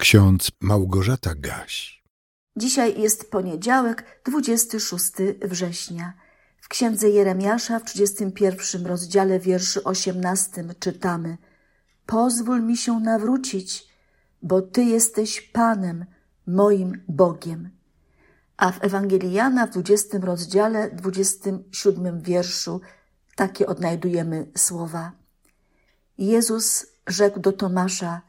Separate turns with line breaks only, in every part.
Ksiądz Małgorzata Gaś.
Dzisiaj jest poniedziałek, 26 września. W księdze Jeremiasza w 31 rozdziale wierszy 18 czytamy: Pozwól mi się nawrócić, bo Ty jesteś Panem, moim Bogiem. A w Ewangelii Jana w 20 rozdziale, 27 wierszu takie odnajdujemy słowa. Jezus rzekł do Tomasza: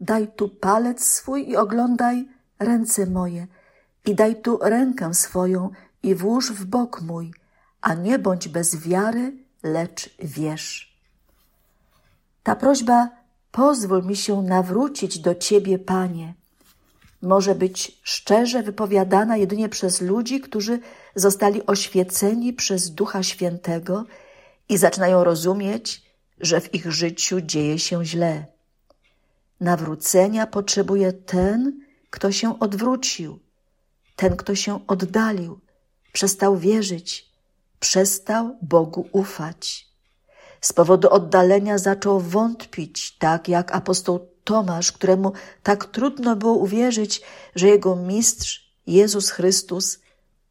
Daj tu palec swój i oglądaj ręce moje, i daj tu rękę swoją i włóż w bok mój, a nie bądź bez wiary, lecz wierz. Ta prośba, pozwól mi się nawrócić do Ciebie, Panie, może być szczerze wypowiadana jedynie przez ludzi, którzy zostali oświeceni przez Ducha Świętego i zaczynają rozumieć, że w ich życiu dzieje się źle. Nawrócenia potrzebuje ten, kto się odwrócił, ten, kto się oddalił, przestał wierzyć, przestał Bogu ufać. Z powodu oddalenia zaczął wątpić, tak jak apostoł Tomasz, któremu tak trudno było uwierzyć, że jego mistrz, Jezus Chrystus,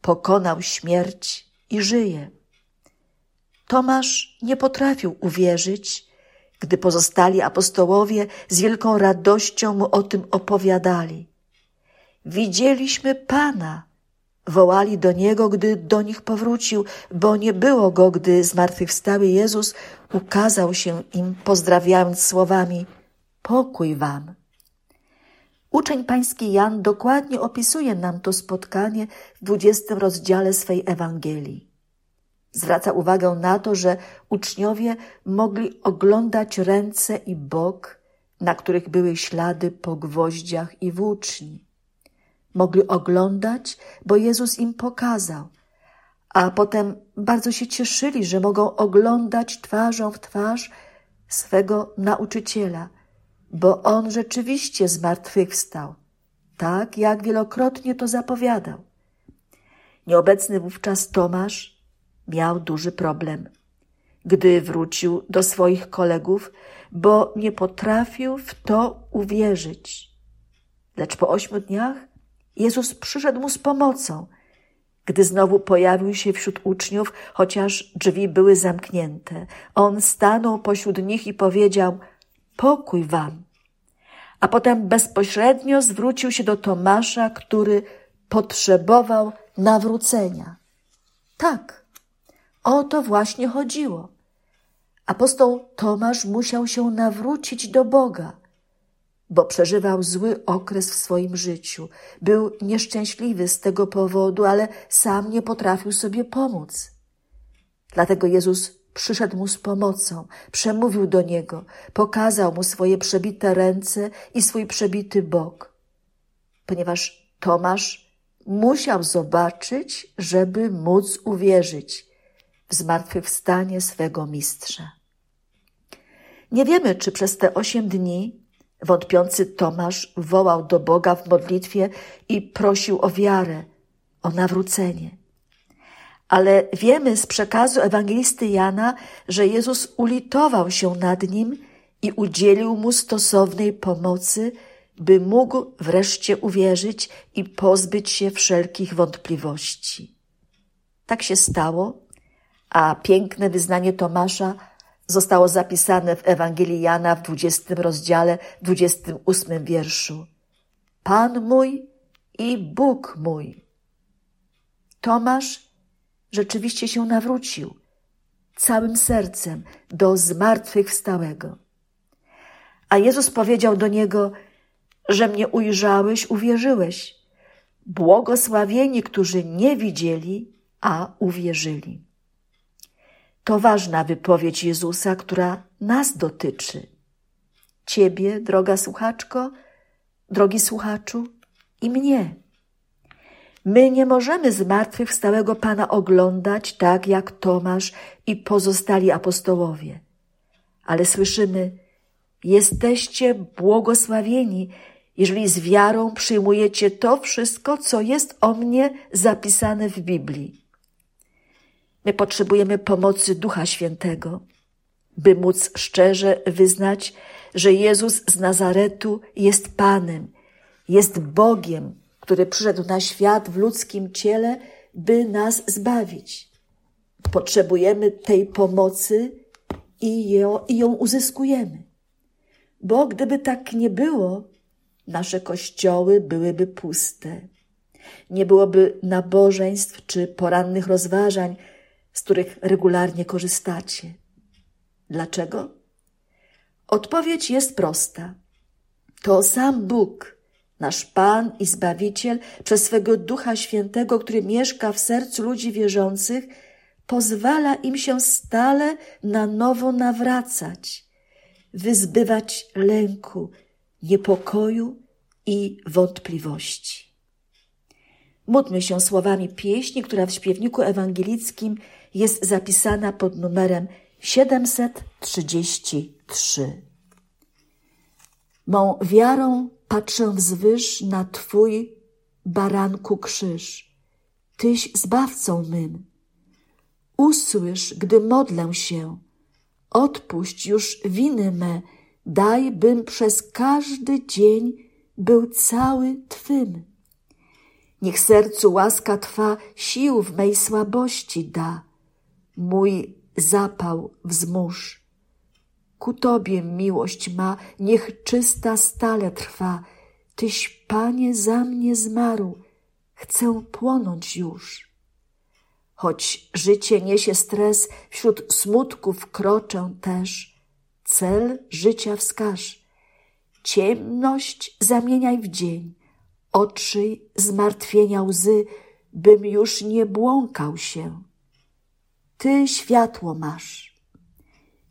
pokonał śmierć i żyje. Tomasz nie potrafił uwierzyć, gdy pozostali apostołowie z wielką radością mu o tym opowiadali. Widzieliśmy Pana, wołali do Niego, gdy do nich powrócił, bo nie było Go, gdy zmartwychwstały Jezus ukazał się im, pozdrawiając słowami Pokój Wam. Uczeń pański Jan dokładnie opisuje nam to spotkanie w dwudziestym rozdziale swej Ewangelii. Zwraca uwagę na to, że uczniowie mogli oglądać ręce i bok, na których były ślady po gwoździach i włóczni. Mogli oglądać, bo Jezus im pokazał, a potem bardzo się cieszyli, że mogą oglądać twarzą w twarz swego nauczyciela, bo on rzeczywiście zmartwychwstał, tak jak wielokrotnie to zapowiadał. Nieobecny wówczas Tomasz miał duży problem, gdy wrócił do swoich kolegów, bo nie potrafił w to uwierzyć. Lecz po ośmiu dniach Jezus przyszedł mu z pomocą, gdy znowu pojawił się wśród uczniów, chociaż drzwi były zamknięte. On stanął pośród nich i powiedział: Pokój wam. A potem bezpośrednio zwrócił się do Tomasza, który potrzebował nawrócenia. Tak, o to właśnie chodziło. Apostoł Tomasz musiał się nawrócić do Boga, bo przeżywał zły okres w swoim życiu. Był nieszczęśliwy z tego powodu, ale sam nie potrafił sobie pomóc. Dlatego Jezus przyszedł mu z pomocą, przemówił do niego, pokazał mu swoje przebite ręce i swój przebity bok. Ponieważ Tomasz musiał zobaczyć, żeby móc uwierzyć w zmartwychwstanie swego mistrza. Nie wiemy, czy przez te osiem dni wątpiący Tomasz wołał do Boga w modlitwie i prosił o wiarę, o nawrócenie. Ale wiemy z przekazu ewangelisty Jana, że Jezus ulitował się nad nim i udzielił mu stosownej pomocy, by mógł wreszcie uwierzyć i pozbyć się wszelkich wątpliwości. Tak się stało a piękne wyznanie Tomasza zostało zapisane w Ewangelii Jana w 20 rozdziale, 28 wierszu. Pan mój i Bóg mój. Tomasz rzeczywiście się nawrócił całym sercem do zmartwychwstałego. A Jezus powiedział do niego, że mnie ujrzałeś, uwierzyłeś. Błogosławieni, którzy nie widzieli, a uwierzyli. To ważna wypowiedź Jezusa, która nas dotyczy. Ciebie, droga słuchaczko, drogi słuchaczu, i mnie. My nie możemy zmartwychwstałego Pana oglądać tak jak Tomasz i pozostali apostołowie, ale słyszymy, jesteście błogosławieni, jeżeli z wiarą przyjmujecie to wszystko, co jest o mnie zapisane w Biblii. My potrzebujemy pomocy Ducha Świętego, by móc szczerze wyznać, że Jezus z Nazaretu jest Panem Jest Bogiem, który przyszedł na świat w ludzkim ciele, by nas zbawić. Potrzebujemy tej pomocy i ją, uzyskujemy. Bo gdyby tak nie było, nasze kościoły byłyby puste. Nie byłoby nabożeństw czy porannych rozważań, z których regularnie korzystacie. Dlaczego? Odpowiedź jest prosta. To sam Bóg, nasz Pan i Zbawiciel, przez swego Ducha Świętego, który mieszka w sercu ludzi wierzących, pozwala im się stale na nowo nawracać, wyzbywać lęku, niepokoju i wątpliwości. Módlmy się słowami pieśni, która w śpiewniku ewangelickim jest zapisana pod numerem 733. Mą wiarą patrzę wzwyż na Twój baranku krzyż. Tyś zbawcą mym. Usłysz, gdy modlę się. Odpuść już winy me, daj, bym przez każdy dzień był cały Twym. Niech sercu łaska Twa sił w mej słabości da. Mój zapał wzmóż. Ku Tobie miłość ma, niech czysta stale trwa. Tyś, Panie, za mnie zmarł, chcę płonąć już. Choć życie niesie stres, wśród smutków kroczę też. Cel życia wskaż. Ciemność zamieniaj w dzień, oczy zmartwienia łzy, bym już nie błąkał się. Ty światło masz.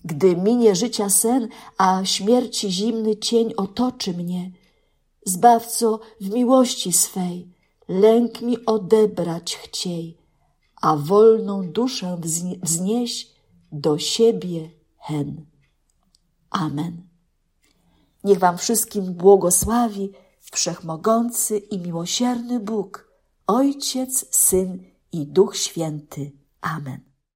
Gdy minie życia sen, a śmierci zimny cień otoczy mnie, Zbawco w miłości swej, lęk mi odebrać chciej, a wolną duszę wznieś do siebie hen. Amen. Niech wam wszystkim błogosławi wszechmogący i miłosierny Bóg, Ojciec, Syn i Duch Święty. Amen.